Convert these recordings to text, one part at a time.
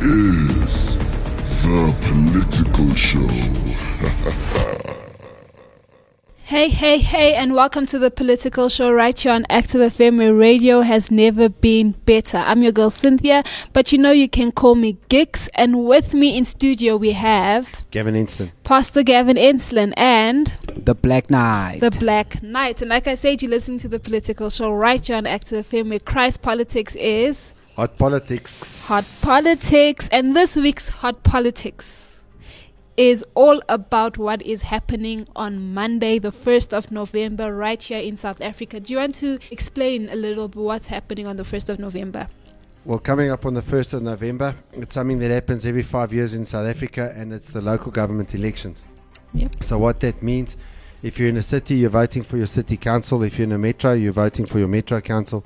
is the political show. Hey, hey, hey, and welcome to the political show right here on Active FM where radio has never been better. I'm your girl Cynthia, but you know you can call me Gix, and with me in studio we have Gavin Inston. Pastor Gavin Insland and The Black Knight. the Black Knight. And like I said, you're listening to the political show right here on Active FM where Christ Politics is Hot politics. Hot Politics, and this week's Hot Politics is all about what is happening on Monday, the 1st of November, right here in South Africa. Do you want to explain a little bit what's happening on the 1st of November? Well, coming up on the 1st of November, it's something that happens every five years in South Africa, and it's the local government elections. Yep. So, what that means, if you're in a city, you're voting for your city council. If you're in a metro, you're voting for your metro council.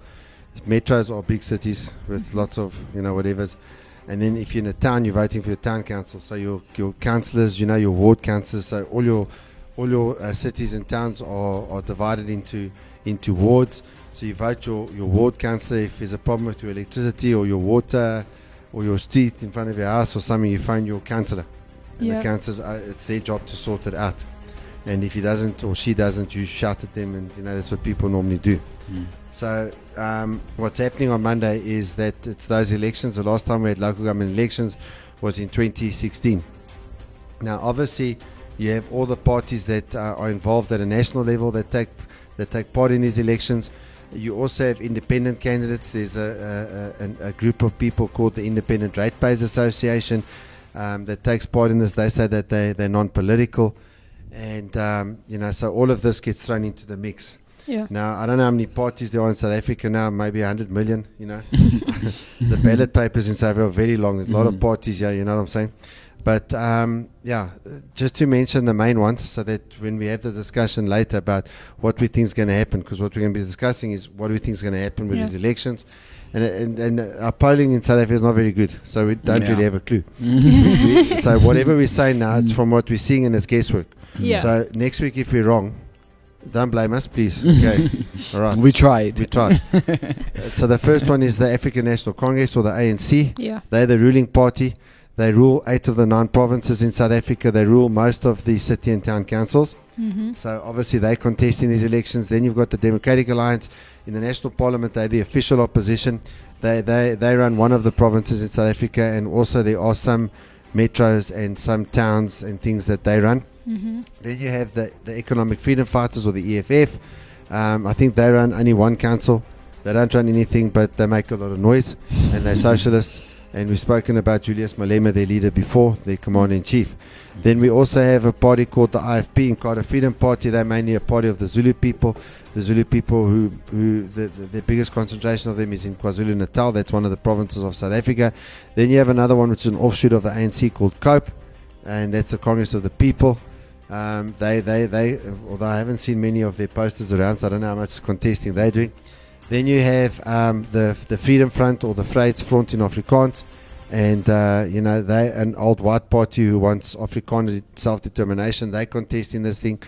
Metros are big cities with lots of, you know, whatever's. And then if you're in a town, you're voting for your town council. So your your councillors, you know, your ward councillors. So all your all your uh, cities and towns are, are divided into into wards. So you vote your, your ward councillor if there's a problem with your electricity or your water or your street in front of your house or something. You find your councillor, and Yeah. the councillors uh, it's their job to sort it out. And if he doesn't or she doesn't, you shout at them, and you know that's what people normally do. So um, what's happening on Monday is that it's those elections. The last time we had local government elections was in 2016. Now, obviously, you have all the parties that uh, are involved at a national level that take that take part in these elections. You also have independent candidates. There's a, a, a, a group of people called the Independent Ratepayers Association um, that takes part in this. They say that they, they're non-political, and um, you know, so all of this gets thrown into the mix. Yeah. Now, I don't know how many parties there are in South Africa now, maybe 100 million, you know. the ballot papers in South Africa are very long. There's a lot of parties here, you know what I'm saying? But um, yeah, uh, just to mention the main ones so that when we have the discussion later about what we think is going to happen, because what we're going to be discussing is what we think is going to happen with Yeah. these elections. And, and, and our polling in South Africa is not very good, so we don't Yeah. really have a clue. So whatever we say now, it's from what we're seeing and it's guesswork. Yeah. So next week, if we're wrong, don't blame us, please. Okay. All right. We tried. We tried. Uh, so the first one is the African National Congress or the ANC. Yeah. They're the ruling party. They rule eight of the nine provinces in South Africa. They rule most of the city and town councils. Mm-hmm. So obviously they contest in these elections. Then you've got the Democratic Alliance in the National Parliament. They're the official opposition. They they they run one of the provinces in South Africa, and also there are some metros and some towns and things that they run. Mm-hmm. Then you have the, the Economic Freedom Fighters or the EFF. Um, I think they run only one council. They don't run anything, but they make a lot of noise, and they're socialists. And we've spoken about Julius Malema, their leader, before, their commander in chief. Then we also have a party called the IFP, Inkatha Freedom Party. They're mainly a party of the Zulu people. The Zulu people, who, who the, the, the biggest concentration of them is in KwaZulu Natal. That's one of the provinces of South Africa. Then you have another one, which is an offshoot of the ANC called COPE, and that's the Congress of the People. Um, they, they, they, although I haven't seen many of their posters around, so I don't know how much contesting they're doing. Then you have um, the the Freedom Front or the Vryheidsfront in Afrikaans, and uh, you know they an old white party who wants Afrikaner self-determination. They contest in this thing,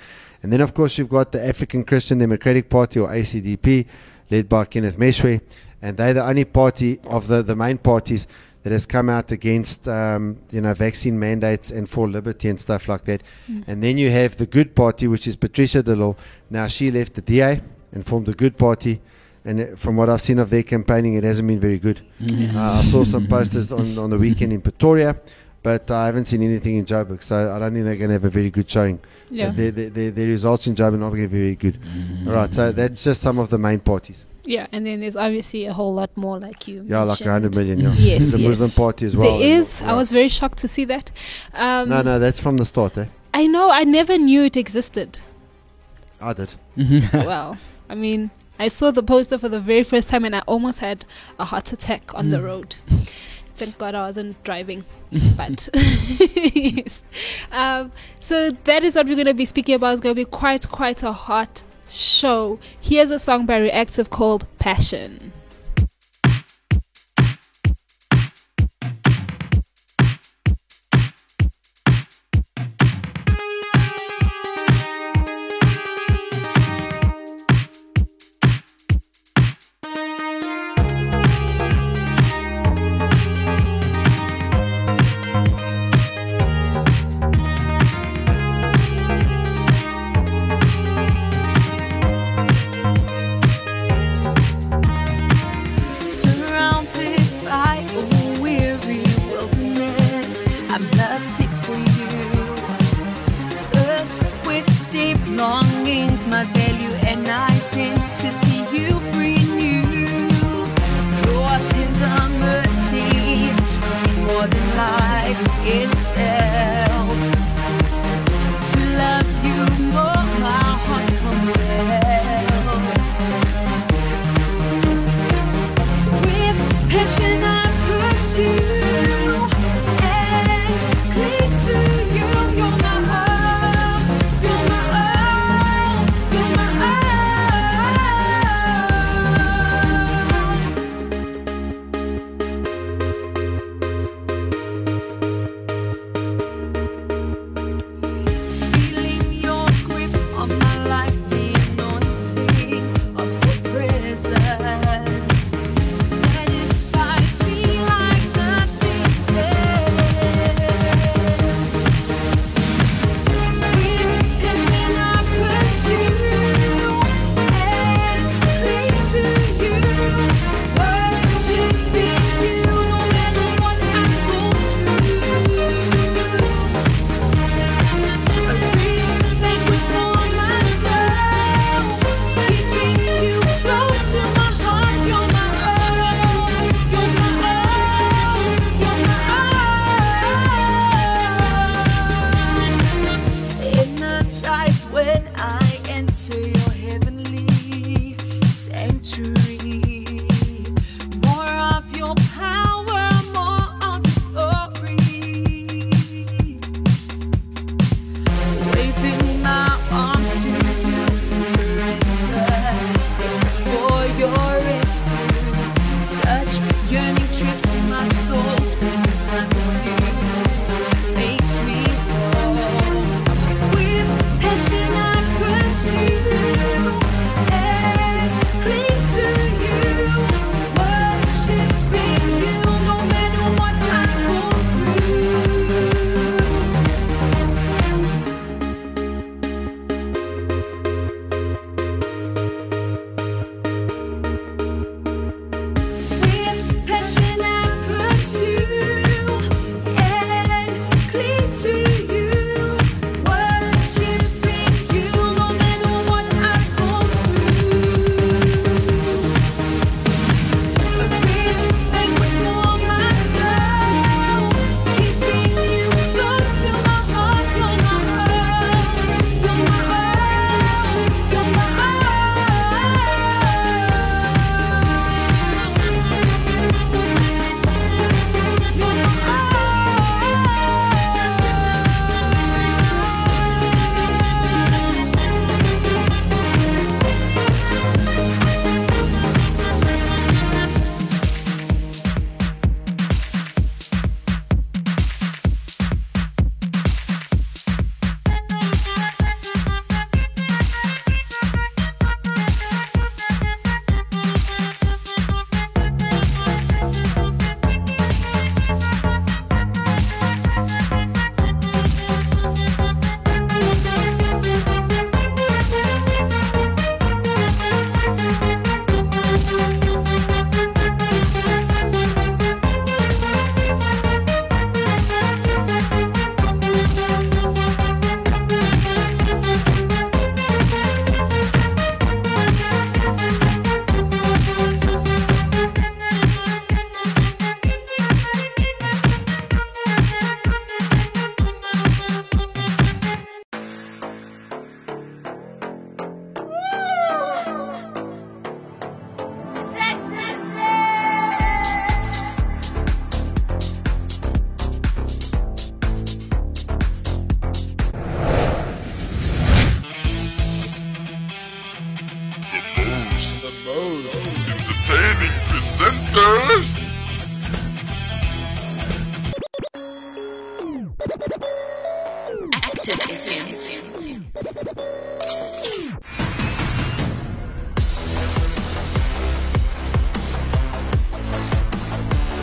and then of course you've got the African Christian Democratic Party or ACDP, led by Kenneth Meshoe, and they're the only party of the the main parties that has come out against um, you know vaccine mandates and for liberty and stuff like that. And then you have the Good Party, which is Patricia de Lille. Now she left the DA and formed the Good Party. And from what I've seen of their campaigning, it hasn't been very good. Uh, I saw some posters on, on the weekend in Pretoria, but I haven't seen anything in Joburg. So I don't think they're going to have a very good showing. Yeah. Their, their, their, their results in Joburg are not going to be very good. All right, so that's just some of the main parties. Yeah, and then there's obviously a whole lot more like you. Yeah, like 100 mentioned. Yeah. Yes, the yes. Muslim party as well. there is. I was very shocked to see that. Um, No, no, that's from the start. Eh? I know. I never knew it existed. I did. well, I mean, I saw the poster for the very first time and I almost had a heart attack on the road. Thank God I wasn't driving. but yes. Um, so that is what we're going to be speaking about. It's going to be quite, quite a hot show. Here's a song by Reactive called Passion.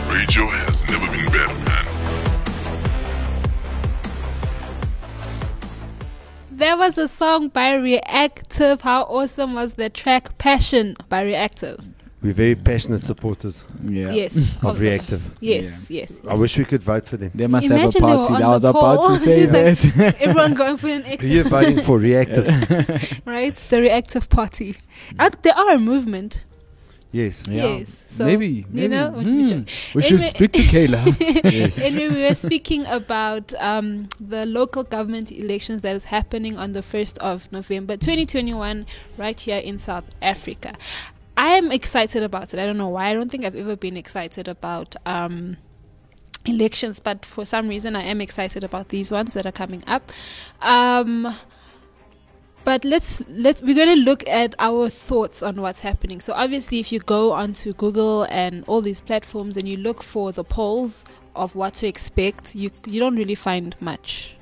Radio has never been better, man. There was a song by Reactive. How awesome was the track Passion by Reactive? We're very passionate supporters Yeah. Yes. of Reactive. Yes, yes. I wish we could vote for them. They must Imagine have a party. on I was the about to say He's like- that. Everyone going for an Who are you exit, voting for? Reactive. right? The Reactive Party. Uh, they are a movement. Yes. Yeah. Yes. So, maybe, maybe. You know, Hmm. We should Anyway- speak to Kayla. Yes. anyway, we were speaking about um, the local government elections that is happening on the 1st of November 2021 right here in South Africa. I am excited about it. I don't know why. I don't think I've ever been excited about um, elections, but for some reason I am excited about these ones that are coming up. Um, but let's let's we're going to look at our thoughts on what's happening so obviously if you go onto google and all these platforms and you look for the polls of what to expect you you don't really find much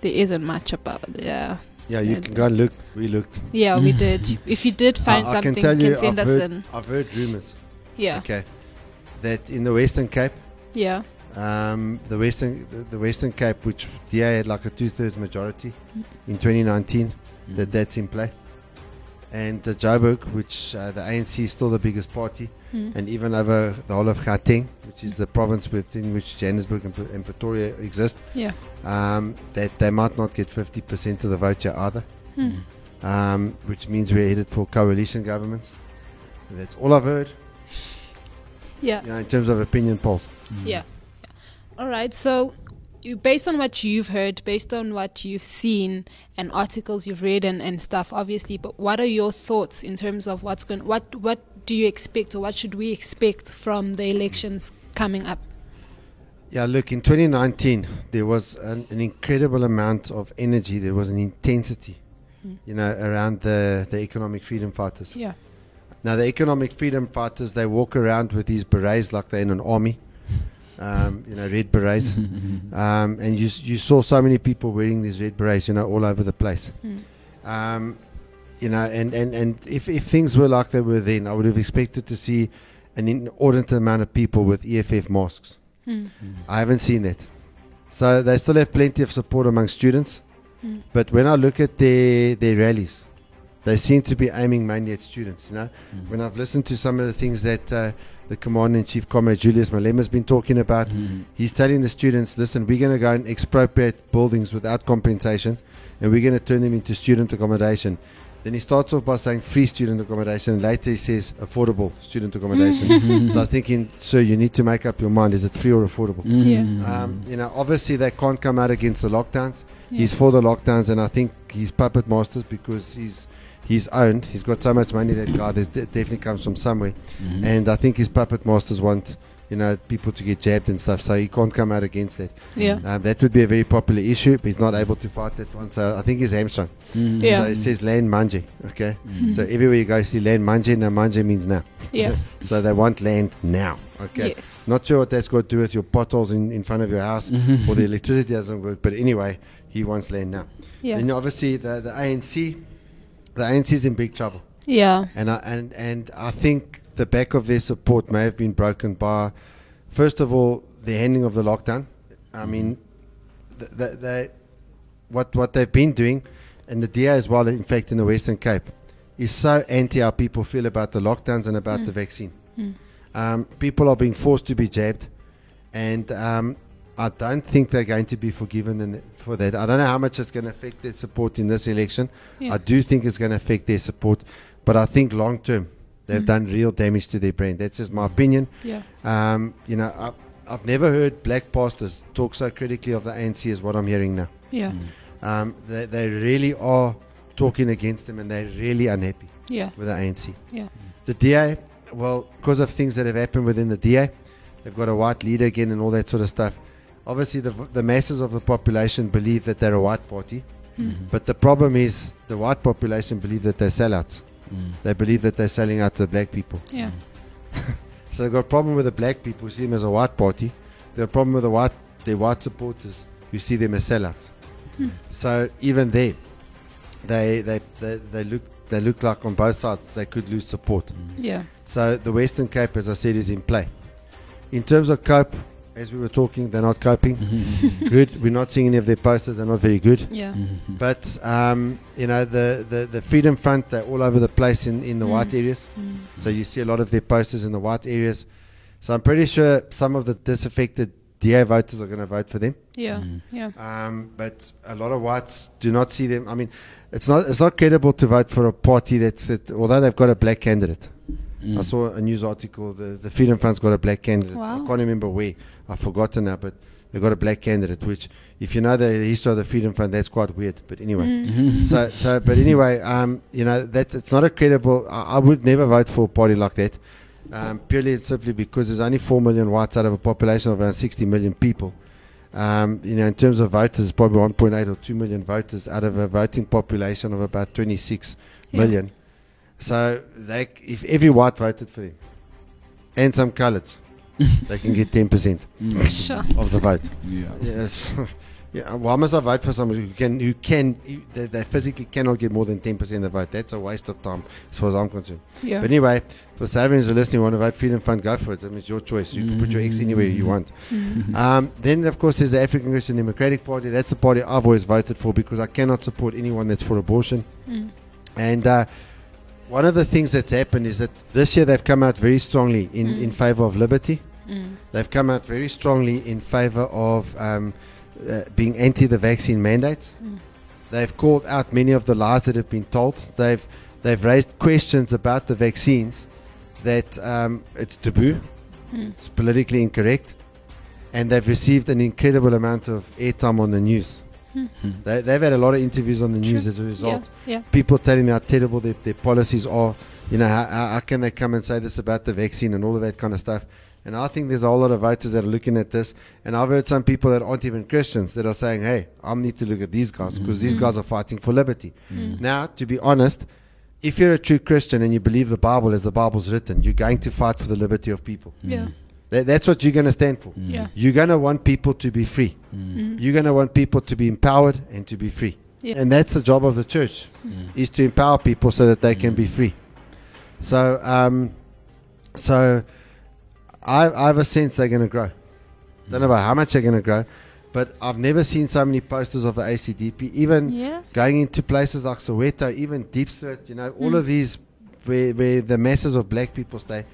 there isn't much about yeah Yeah, you can go and look. We looked. yeah we did if you did find I, I something can tell you you, can send I've us heard, in I've heard rumors. yeah Okay, that in the Western Cape, yeah um, the Western the, the Western Cape, which DA had like a two thirds majority in 2019, that that's in play. And the Joburg, which uh, the ANC is still the biggest party, Mm. and even over the whole of Gauteng, which is the province within which Johannesburg and, and Pretoria exist, yeah um, that they might not get 50% of the vote here either, Hmm. um, which means we're headed for coalition governments. That's all I've heard yeah you know, in terms of opinion polls. Yeah. yeah. All right. So, based on what you've heard, based on what you've seen and articles you've read and, and stuff, obviously, but what are your thoughts in terms of what's going? What what do you expect, or what should we expect from the elections coming up? Yeah, look, in 2019, there was an, an incredible amount of energy. There was an intensity, hmm. you know, around the, the economic freedom fighters. Yeah. Now, the economic freedom fighters, they walk around with these berets like they're in an army, um, you know, red berets. um, and you, you saw so many people wearing these red berets, you know, all over the place. Um, you know, and, and, and if, if things were like they were then, I would have expected to see an inordinate amount of people with EFF masks. I haven't seen that. So they still have plenty of support among students. But when I look at their, their rallies, they seem to be aiming mainly at students. You know, when I've listened to some of the things that uh, the Commander in Chief Comrade Julius Malema has been talking about, he's telling the students, listen, we're going to go and expropriate buildings without compensation, and we're going to turn them into student accommodation. Then he starts off by saying free student accommodation, and later he says affordable student accommodation. so I was thinking, sir, you need to make up your mind: is it free or affordable? Yeah. Um, you know, obviously they can't come out against the lockdowns. He's for the lockdowns, and I think he's puppet masters because he's he's owned. He's got so much money that mm-hmm. guy. There's de- definitely comes from somewhere, mm-hmm. and I think his puppet masters want you know people to get jabbed and stuff. So he can't come out against that. Yeah. Um, that would be a very popular issue, but he's not able to fight that one. So I think he's hamstrung. Mm-hmm. Yeah. So it says land manje. Okay. So everywhere you go, you see land manje. Now manje means now. Yeah. So they want land now. Okay. Yes. Not sure what that's got to do with your potholes in, in front of your house or the electricity doesn't work. But anyway, he wants land now. Yeah. Then obviously the, the ANC, the ANC is in big trouble. Yeah. And I, and, and I think the back of their support may have been broken by, first of all, the ending of the lockdown. I mean, th- th- they, what, what they've been doing, and the DA as well, in fact, in the Western Cape, is so anti how people feel about the lockdowns and about the vaccine. Um, people are being forced to be jabbed, and um, I don't think they're going to be forgiven in, for that. I don't know how much it's going to affect their support in this election. Yeah. I do think it's going to affect their support, but I think long term they've done real damage to their brand. That's just my opinion. Yeah. Um, you know, I, I've never heard black pastors talk so critically of the ANC as what I'm hearing now. Yeah. Um, they, they really are talking against them, and they're really unhappy Yeah. with the ANC. Yeah. The DA, well, because of things that have happened within the DA, they've got a white leader again and all that sort of stuff. Obviously, the, the masses of the population believe that they're a white party, hmm. but the problem is the white population believe that they're sellouts. Hmm. They believe that they're selling out to the black people. Yeah. Hmm. So they've got a problem with the black people who see them as a white party. They've got a problem with the white, their white supporters you see them as sellouts. So even there, they, they they they look they look like on both sides they could lose support. Yeah. So the Western Cape, as I said, is in play. In terms of cope, as we were talking, they're not coping. Mm-hmm. good. We're not seeing any of their posters. They're not very good. Yeah. Mm-hmm. But um, you know the, the, the Freedom Front, they're all over the place in, in the mm. white areas. Mm. So you see a lot of their posters in the white areas. So I'm pretty sure some of the disaffected DA voters are going to vote for them. Yeah. Mm-hmm. Yeah. Um, but a lot of whites do not see them. I mean, it's not it's not credible to vote for a party that's that, although they've got a black candidate. I saw a news article. The the Freedom Front's got a black candidate. I can't remember where. I've forgotten now, but they've got a black candidate. Which, if you know the history of the Freedom Front, that's quite weird. But anyway, so so but anyway, um, you know that's it's not a credible. I, I would never vote for a party like that. Um, purely and simply because there's only four million whites out of a population of around 60 million people. Um, you know, in terms of voters, probably 1.8 or 2 million voters out of a voting population of about 26 Yeah. million. So they, if every white voted for them, and some coloureds, they can get 10% Sure. of the vote. Yeah. Yes. yeah. Why must I vote for someone who can, who can, who, they, they physically cannot get more than 10% of the vote? That's a waste of time, as far as I'm concerned. Yeah. But anyway, for Savins who are listening, want to vote Freedom Front, go for it. I mean, it's your choice. You can put your X anywhere you want. Um, then, of course, there's the African Christian Democratic Party. That's the party I've always voted for because I cannot support anyone that's for abortion. And uh, one of the things that's happened is that this year they've come out very strongly in, in favor of liberty. They've come out very strongly in favor of um, uh, being anti the vaccine mandates. They've called out many of the lies that have been told. They've they've raised questions about the vaccines that um, it's taboo, it's politically incorrect, and they've received an incredible amount of airtime on the news. Hmm. They, they've had a lot of interviews on the news as a result Yeah. Yeah. people telling me how terrible their, their policies are. You know, how, how, how can they come and say this about the vaccine and all of that kind of stuff? And I think there's a whole lot of voters that are looking at this. And I've heard some people that aren't even Christians that are saying, hey, I need to look at these guys mm. because these mm. guys are fighting for liberty. Mm. Now, to be honest, if you're a true Christian and you believe the Bible as the Bible's written, you're going to fight for the liberty of people. Yeah. That, that's what you're going to stand for. Yeah. Mm. You're going to want people to be free. Mm-hmm. You're going to want people to be empowered and to be free. Yeah. And that's the job of the church, mm. is to empower people so that they can be mm. free. So, um, so I, I have a sense they're going to grow. Don't know about how much they're going to grow, but I've never seen so many posters of the ACDP. Even Yeah. going into places like Soweto, even Deep Diepsloot, you know, all of these where, where the masses of black people stay,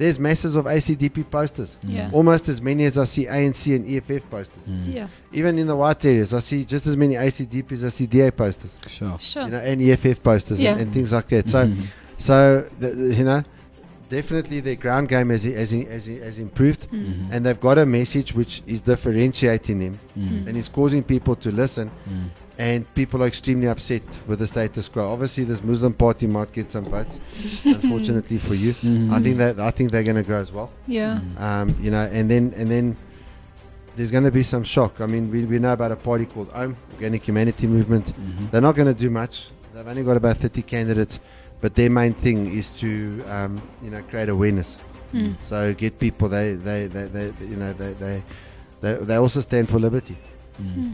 there's masses of ACDP posters. Mm. Yeah. Almost as many as I see ANC and EFF posters. Mm. Yeah. Even in the white areas, I see just as many ACDP as I see DA posters, Sure. Sure. you know, and EFF posters Yeah. and, and things like that. So, mm-hmm. so the, the- you know, definitely their ground game has, has, has, has improved, mm. mm-hmm. and they've got a message which is differentiating them and is causing people to listen. And people are extremely upset with the status quo. Obviously, this Muslim party might get some votes. unfortunately for you, I think that I think they're going to grow as well. Yeah. Um, you know, and then and then there's going to be some shock. I mean, we, we know about a party called OHM, Organic Humanity Movement. They're not going to do much. They've only got about 30 candidates, but their main thing is to um, you know create awareness. So get people. They they, they, they you know they, they they they also stand for liberty.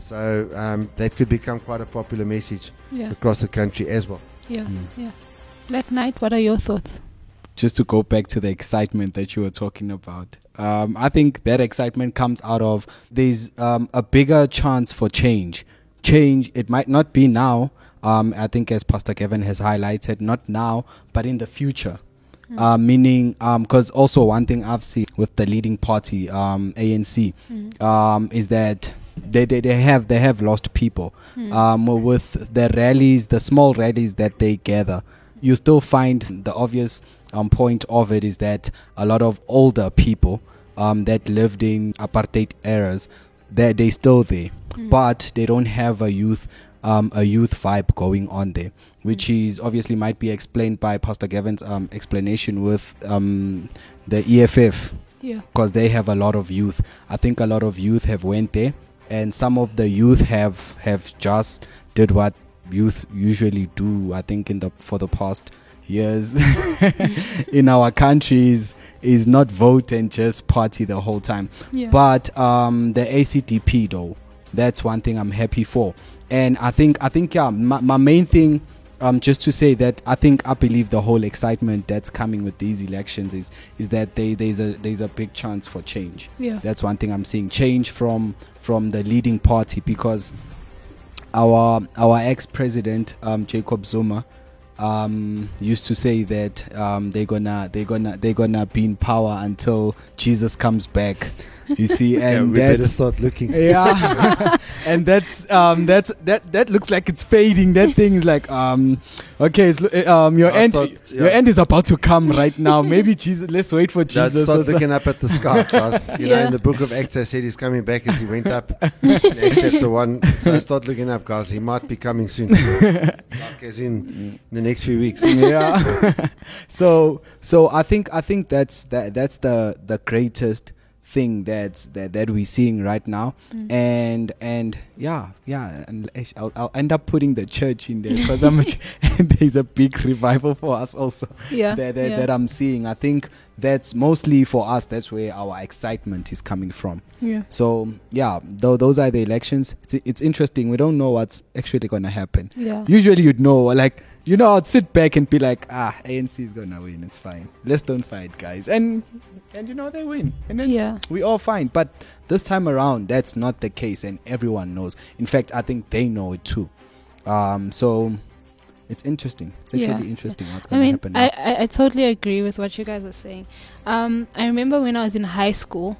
So um, that could become quite a popular message Yeah. across the country as well. Yeah. Yeah. Black Knight, what are your thoughts? just to go back to the excitement that you were talking about, um, I think that excitement comes out of there's um, a bigger chance for change. Change, it might not be now. Um, I think, as Pastor Kevin has highlighted, not now, but in the future. Uh, meaning, because also one thing I've seen with the leading party, um, ANC, um, is that they, they, they have they have lost people. Um, with the rallies, the small rallies that they gather, you still find the obvious um, point of it is that a lot of older people um, that lived in apartheid eras, they they still there, but they don't have a youth um, a youth vibe going on there, which is obviously might be explained by Pastor Gavin's um, explanation with um, the EFF Yeah. because they have a lot of youth. I think a lot of youth have went there, and some of the youth have have just did what youth usually do. I think in the for the past years in our countries is not vote and just party the whole time. Yeah. But um, the ACDP though, that's one thing I'm happy for. And I think I think yeah, my, my main thing um, just to say that I think I believe the whole excitement that's coming with these elections is is that they, there's a there's a big chance for change. Yeah. That's one thing I'm seeing change from from the leading party because our our ex president um, Jacob Zuma um, used to say that um, they're gonna they're gonna they're gonna be in power until Jesus comes back. You see, Yeah, and we better start looking. yeah and that's um that's that that looks like it's fading that thing is like um okay it's, uh, um your I'll end start- your end is about to come right now maybe jesus let's wait for Let's jesus start or looking up at the sky, guys. You know, in the book of Acts, they said he's coming back as he went up in Acts chapter 1. So start looking up, guys. He might be coming soon. like as in the next few weeks. yeah so so i think i think that's that that's the the greatest thing that's that that we're seeing right now. Mm. And and yeah yeah and I'll, I'll end up putting the church in there because i'm there's a big revival for us also Yeah, that, that, yeah. that i'm seeing. I think that's mostly for us that's where our excitement is coming from. Yeah. so yeah though those are the elections. It's, it's interesting. We don't know what's actually going to happen. Yeah. usually you'd know like you know i'd sit back and be like ah anc is gonna win it's fine let's don't fight guys and and you know they win and then Yeah. we all fine but this time around that's not the case and everyone knows in fact i think they know it too um so it's interesting it's actually Yeah. interesting what's I gonna mean, happen now. I, I, I totally agree with what you guys are saying. Um, I remember when I was in high school,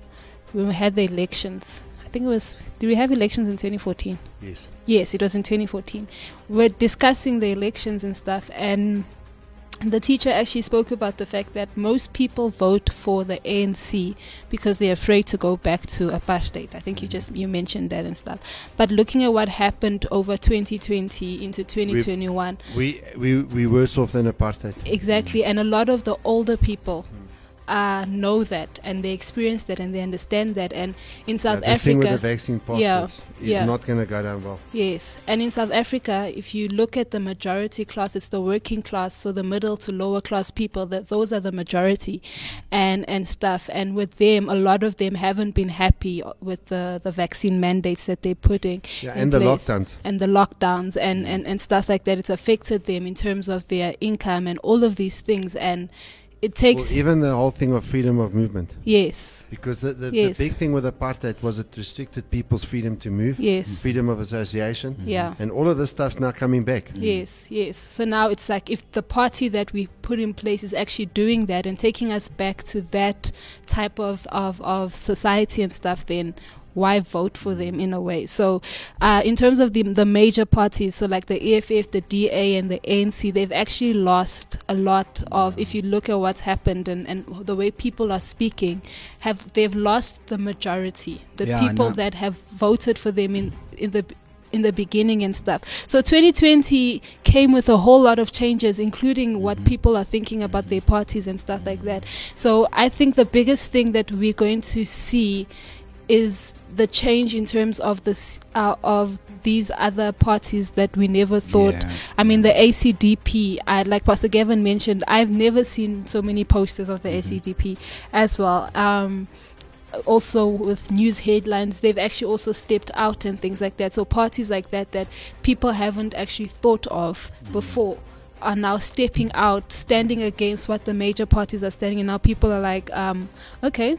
we had the elections. Think it was. Did we have elections in 2014? Yes. Yes, it was in 2014. We're discussing the elections and stuff, and the teacher actually spoke about the fact that most people vote for the ANC because they're afraid to go back to apartheid. I think you mm. just you mentioned that and stuff. But looking at what happened over 2020 into 2021, We, we, we worse off than apartheid. Exactly, and a lot of the older people mm. Uh, know that and they experience that and they understand that. And in South yeah, thing with the Africa, vaccine Yeah, is yeah. not going to go down well. yes, and in South Africa, if you look at the majority class, it's the working class, so the middle to lower class people. That those are the majority, and and stuff. And with them, a lot of them haven't been happy with the the vaccine mandates that they're putting. Yeah, in and the lockdowns. and the lockdowns and, and, and stuff like that. It's affected them in terms of their income and all of these things. And it takes, Well, even the whole thing of freedom of movement. yes, Because the, the, Yes. the big thing with apartheid was it restricted people's freedom to move, yes, freedom of association, mm-hmm. yeah. and all of this stuff's now coming back. Yes, yes. So now it's like if the party that we put in place is actually doing that and taking us back to that type of, of, of society and stuff, then why vote for them in a way? So, uh, in terms of the the major parties, so like the EFF, the DA, and the ANC, they've actually lost a lot of. If you look at what's happened and, and the way people are speaking, have they've lost the majority, the Yeah, people that have voted for them in in the in the beginning and stuff. So 2020 came with a whole lot of changes, including what people are thinking about their parties and stuff like that. So I think the biggest thing that we're going to see is the change in terms of this uh, of these other parties that we never thought. Yeah. I mean, the ACDP. I like Pastor Gavin mentioned. I've never seen so many posters of the ACDP as well. Um, also with news headlines they've actually also stepped out and things like that so parties like that that people haven't actually thought of before are now stepping out standing against what the major parties are standing and now people are like um okay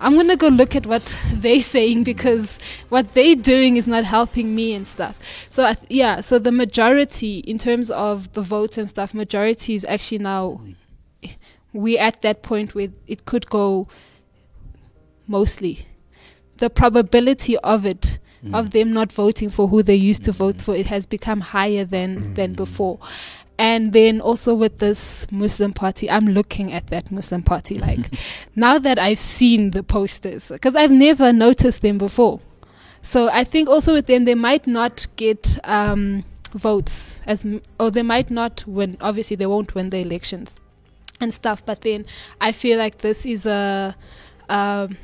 I'm gonna go look at what they're saying because what they're doing is not helping me and stuff. So I th- yeah, so the majority in terms of the votes and stuff, majority is actually now we're at that point where it could go mostly. The probability of it, of mm. them not voting for who they used to vote mm-hmm. for, it has become higher than than mm-hmm. before. And then also with this Muslim party, I'm looking at that Muslim party like now that I've seen the posters, because I've never noticed them before. So I think also with them, they might not get um, votes as, or they might not win. Obviously, they won't win the elections and stuff. But then I feel like this is a um,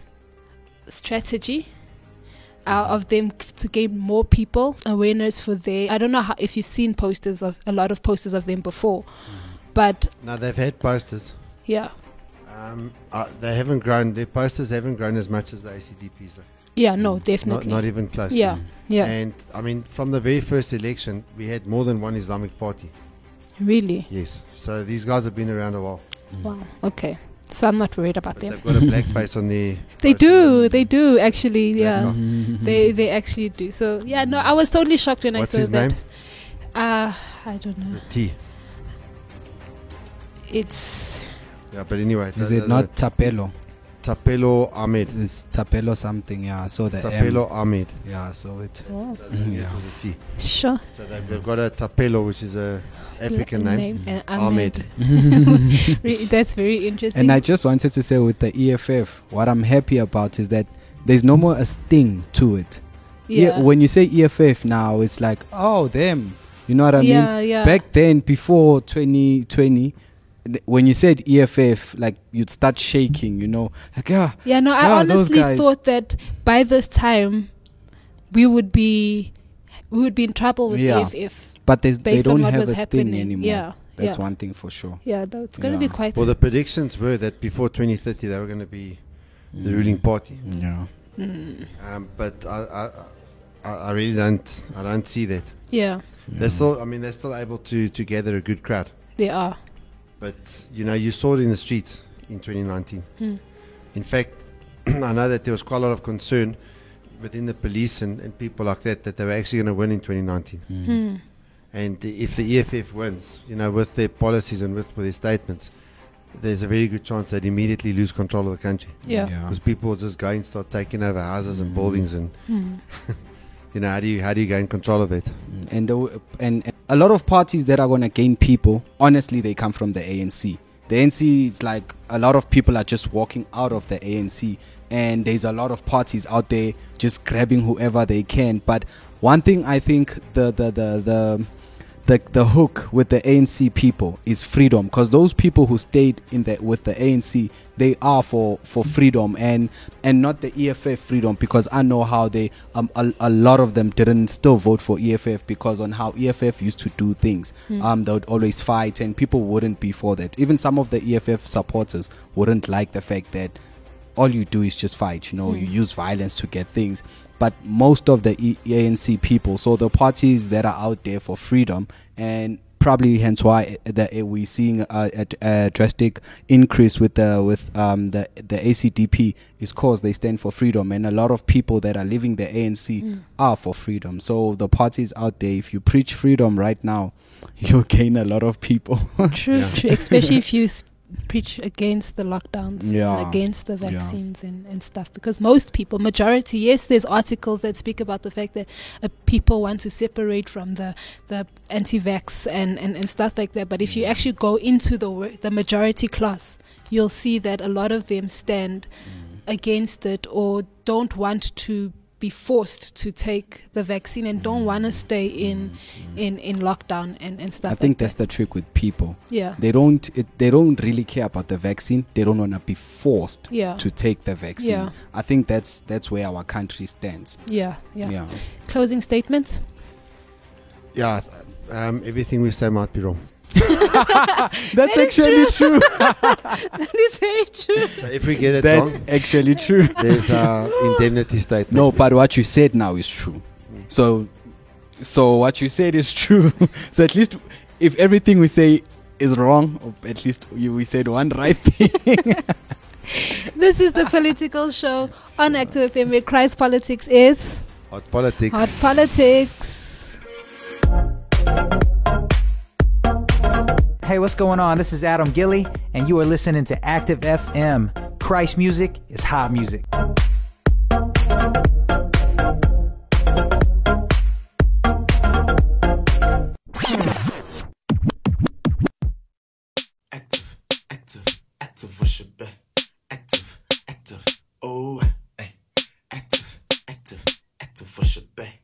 strategy. Uh, of them to gain more people awareness for their. I don't know how, if you've seen posters of a lot of posters of them before, but Now they've had posters. yeah, Um, uh, they haven't grown. Their posters haven't grown as much as the ACDPs. Though. Yeah, no, Not, definitely. not even close. yeah, yeah. And I mean, from the very first election, we had more than one Islamic party. really? Yes. So these guys have been around a while. Wow. Okay. So I'm not worried about But them. they've got a black face on the. They do. They do actually. Yeah. They they actually do. So yeah, no, I was totally shocked when What's I saw his that. name? Uh I don't know. T. It's Yeah, but anyway. Is it not Thapelo? Thapelo Amad? It's Thapelo something, yeah. So the M. Thapelo Amad. Yeah, so it. oh, It yeah. was a T. sure. So they've, they've got a Thapelo, which is a African name. uh, Amad. Re- That's very interesting. And I just wanted to say with the EFF, what I'm happy about is that there's no more a sting to it. yeah. when you say EFF now, it's like, oh, them. You know what I yeah, mean? yeah. Back then, before 2020, th- when you said EFF, like you'd start shaking, you know, like ah, Yeah, no, I Ah, honestly thought that by this time we would be we would be in trouble with Yeah. EFF. but there's, they Based on don't what have was a sting happening. anymore. Yeah, That's yeah. one thing for sure. Yeah, no, it's going to Yeah. be quite Well, the predictions were that before 2030 they were going to be the ruling party. Yeah. Um, but I, I, I, I really don't, I don't see that. Yeah, They're still, I mean, they're still able to, to gather a good crowd. they are. But you know, you saw it in the streets in 2019. Hmm. In fact, I know that there was quite a lot of concern within the police and, and people like that that they were actually going to win in 2019. Hmm. And if the EFF wins, you know, with their policies and with, with their statements, there's a very good chance they'd immediately lose control of the country. Yeah. Because people will just go and start taking over houses and buildings, and Hmm. you know, how do you how do you gain control of it? and the, and, a lot of parties that are going to gain people honestly they come from the ANC the ANC is like a lot of people are just walking out of the ANC and there's a lot of parties out there just grabbing whoever they can. But one thing I think the the the the the, the hook with the ANC people is freedom because those people who stayed in the with the ANC they are for for freedom and and not the EFF freedom because I know how they um a, a lot of them didn't still vote for EFF because on how EFF used to do things. Um they would always fight and people wouldn't be for that. Even some of the EFF supporters wouldn't like the fact that all you do is just fight you know you use violence to get things but most of the ANC people. So the parties that are out there for freedom and probably hence why that we're seeing a, a, a drastic increase with the with um the the ACDP is cause they stand for freedom. And a lot of people that are leaving the ANC are for freedom. So the parties out there if you preach freedom right now you'll gain a lot of people. True, true. Especially if you preach against the lockdowns, and Yeah. against the Yeah. vaccines and, and stuff. Because most people, majority, yes, there's articles that speak about the fact that uh, people want to separate from the the anti-vax and, and, and stuff like that. But if you actually go into the wo- the majority class, you'll see that a lot of them stand against it or don't want to be forced to take the vaccine and don't want to stay in in in lockdown and, and stuff I think like that's that. the trick with people yeah they don't it, they don't really care about the vaccine they don't want to be forced Yeah. to take the vaccine Yeah. i think that's that's where our country stands yeah yeah yeah, closing statements Yeah, um, everything we say might be wrong. that's is actually true, that is very true. So if we get it that's wrong, actually true. there's uh, indemnity statement. no but what you said now is true. So so what you said is true. So at least if everything we say is wrong or at least you, we said one right thing. This is the political show on active fm where christ politics is. Hot politics. hot politics Hey, what's going on? This is Adam Gilly, and you are listening to Active FM. Christ music is hot music. Active, active, active worship. Active, active, oh. Active, active, active.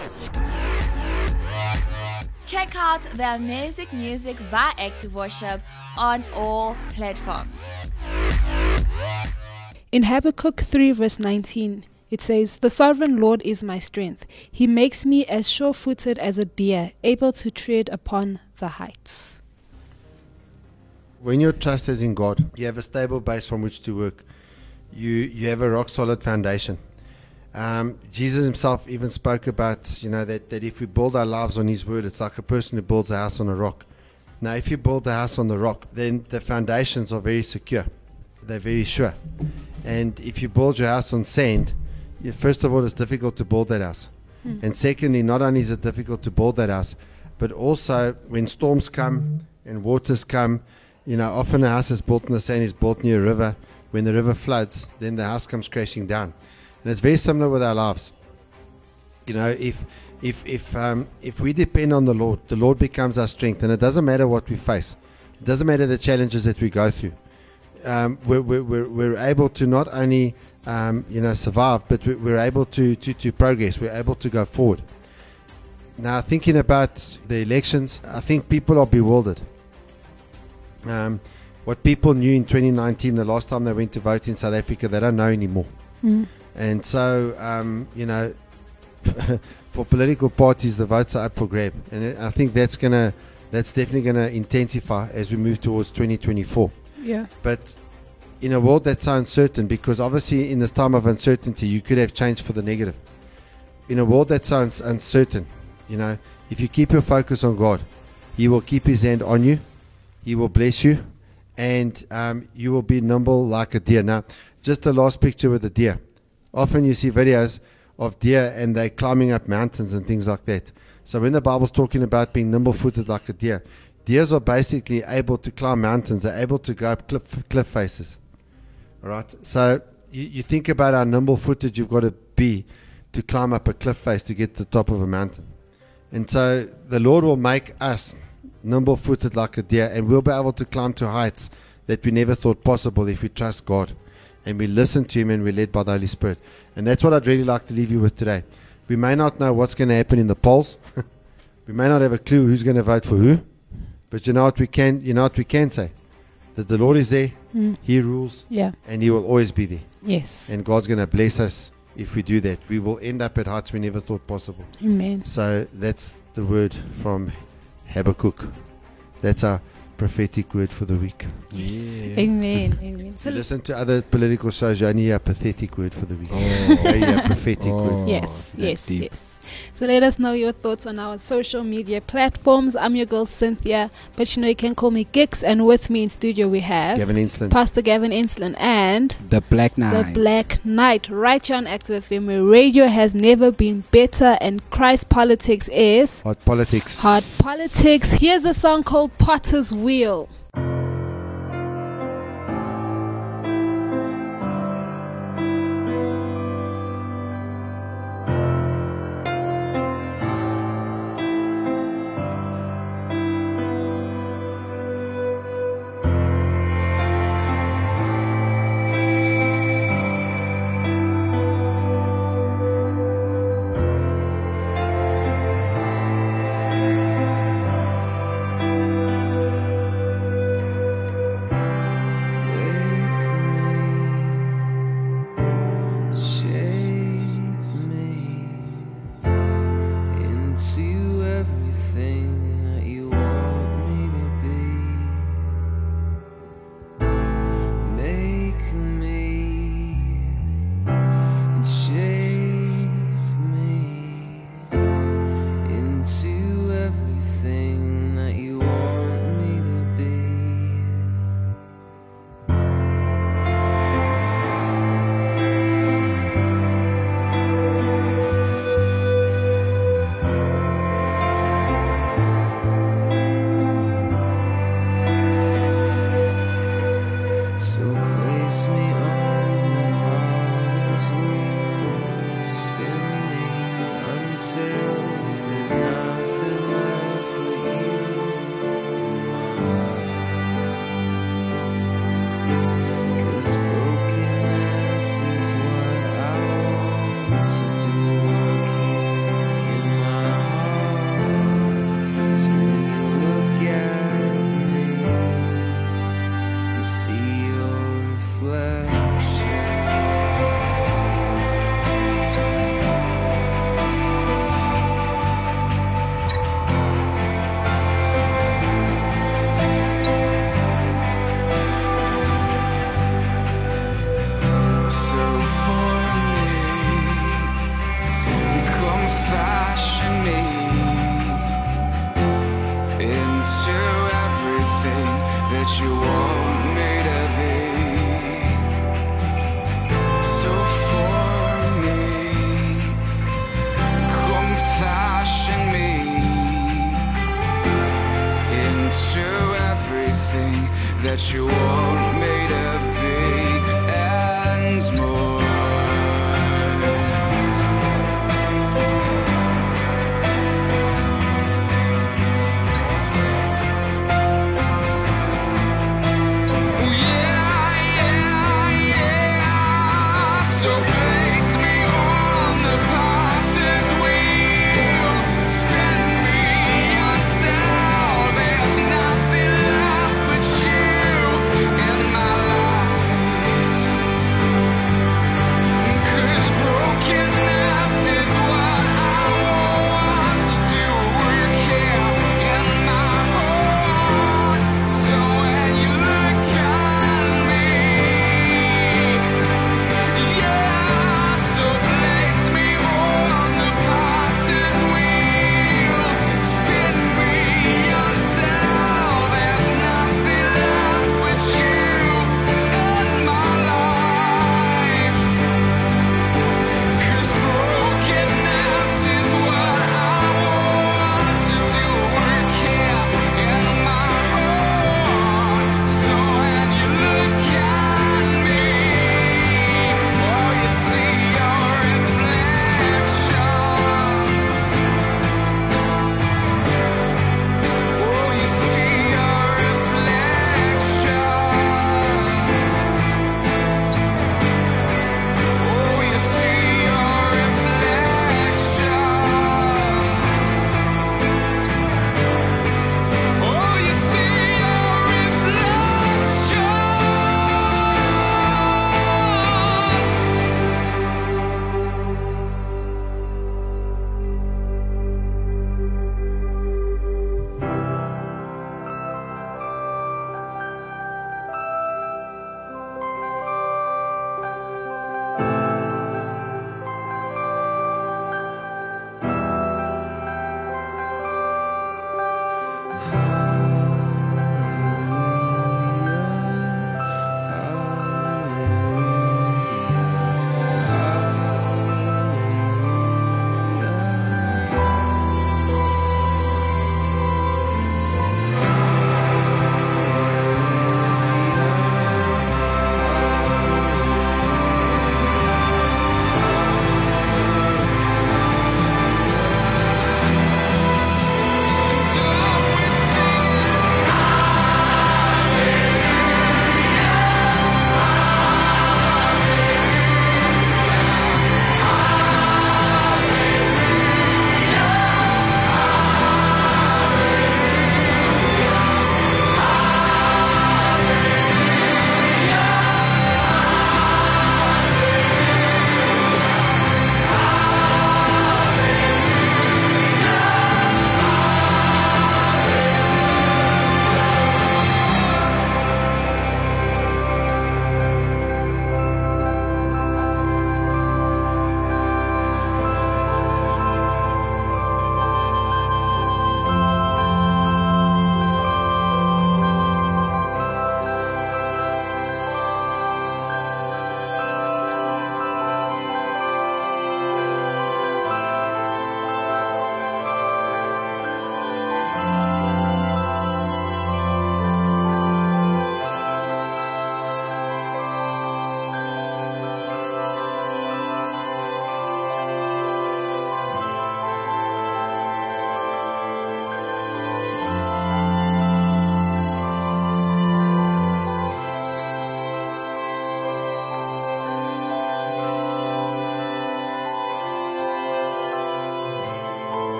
Check out their amazing music by Active Worship on all platforms. In Habakkuk 3, verse 19, it says, The sovereign Lord is my strength. He makes me as sure footed as a deer, able to tread upon the heights. When your trust is in God, you have a stable base from which to work. You, you have a rock solid foundation. Um, Jesus himself even spoke about, you know, that, that if we build our lives on his word, it's like a person who builds a house on a rock. Now, if you build the house on the rock, then the foundations are very secure. They're very sure. And if you build your house on sand, you, first of all, it's difficult to build that house. Hmm. And secondly, not only is it difficult to build that house, but also when storms come and waters come, you know, often a house is built in the sand is built near a river. When the river floods, then the house comes crashing down. And it's very similar with our lives. You know, if if if um, if we depend on the Lord, the Lord becomes our strength, and it doesn't matter what we face. It doesn't matter the challenges that we go through. Um, we're, we're, we're, able to not only um, you know survive, but we- we're able to, to, to progress. We're able to go forward. Now, thinking about the elections, I think people are bewildered. Um, what people knew in 2019, the last time they went to vote in South Africa, they don't know anymore. Mm. And so, um, you know, for political parties, the votes are up for grab, and I think that's gonna, that's definitely gonna intensify as we move towards 2024. Yeah. But in a world that's so uncertain, because obviously in this time of uncertainty, you could have change for the negative. In a world that's so uns- uncertain, you know, if you keep your focus on God, He will keep His hand on you, He will bless you, and um, you will be nimble like a deer. Now, just the last picture with the deer. Often you see videos of deer and they're climbing up mountains and things like that. So when the Bible's talking about being nimble footed like a deer, deers are basically able to climb mountains, they're able to go up cliff, cliff faces. All right. So you, you think about how nimble footed you've got to be to climb up a cliff face to get to the top of a mountain. And so the Lord will make us nimble footed like a deer, and we'll be able to climb to heights that we never thought possible if we trust God and we listen to Him and we're led by the Holy Spirit. And that's what I'd really like to leave you with today. We may not know what's going to happen in the polls. we may not have a clue who's going to vote for who. But you know what we can you know what we can say? That the Lord is there, Mm. He rules, Yeah. and He will always be there. Yes. And God's going to bless us if we do that. We will end up at heights we never thought possible. Amen. So that's the word from Habakkuk. That's our prophetic word for the week. Amen. Amen. So listen to other political shows, you only hear a pathetic word for the week. Oh. You hear a prophetic word. Oh. Yes, yes, yes. So let us know your thoughts on our social media platforms. I'm your girl Cynthia, but you know you can call me Gix, and with me in studio we have Gavin Insland. Pastor Gavin Insland, and The Black Knight. the Black Knight, right here on Active FM, where radio has never been better, and Christ politics is Hot politics. hard politics. Here's a song called Potter's Wheel.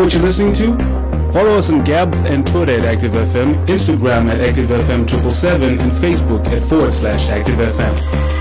What you're listening to? Follow us on Gab and Twitter at ActiveFM, Instagram at ActiveFM777, and Facebook at forward slash ActiveFM.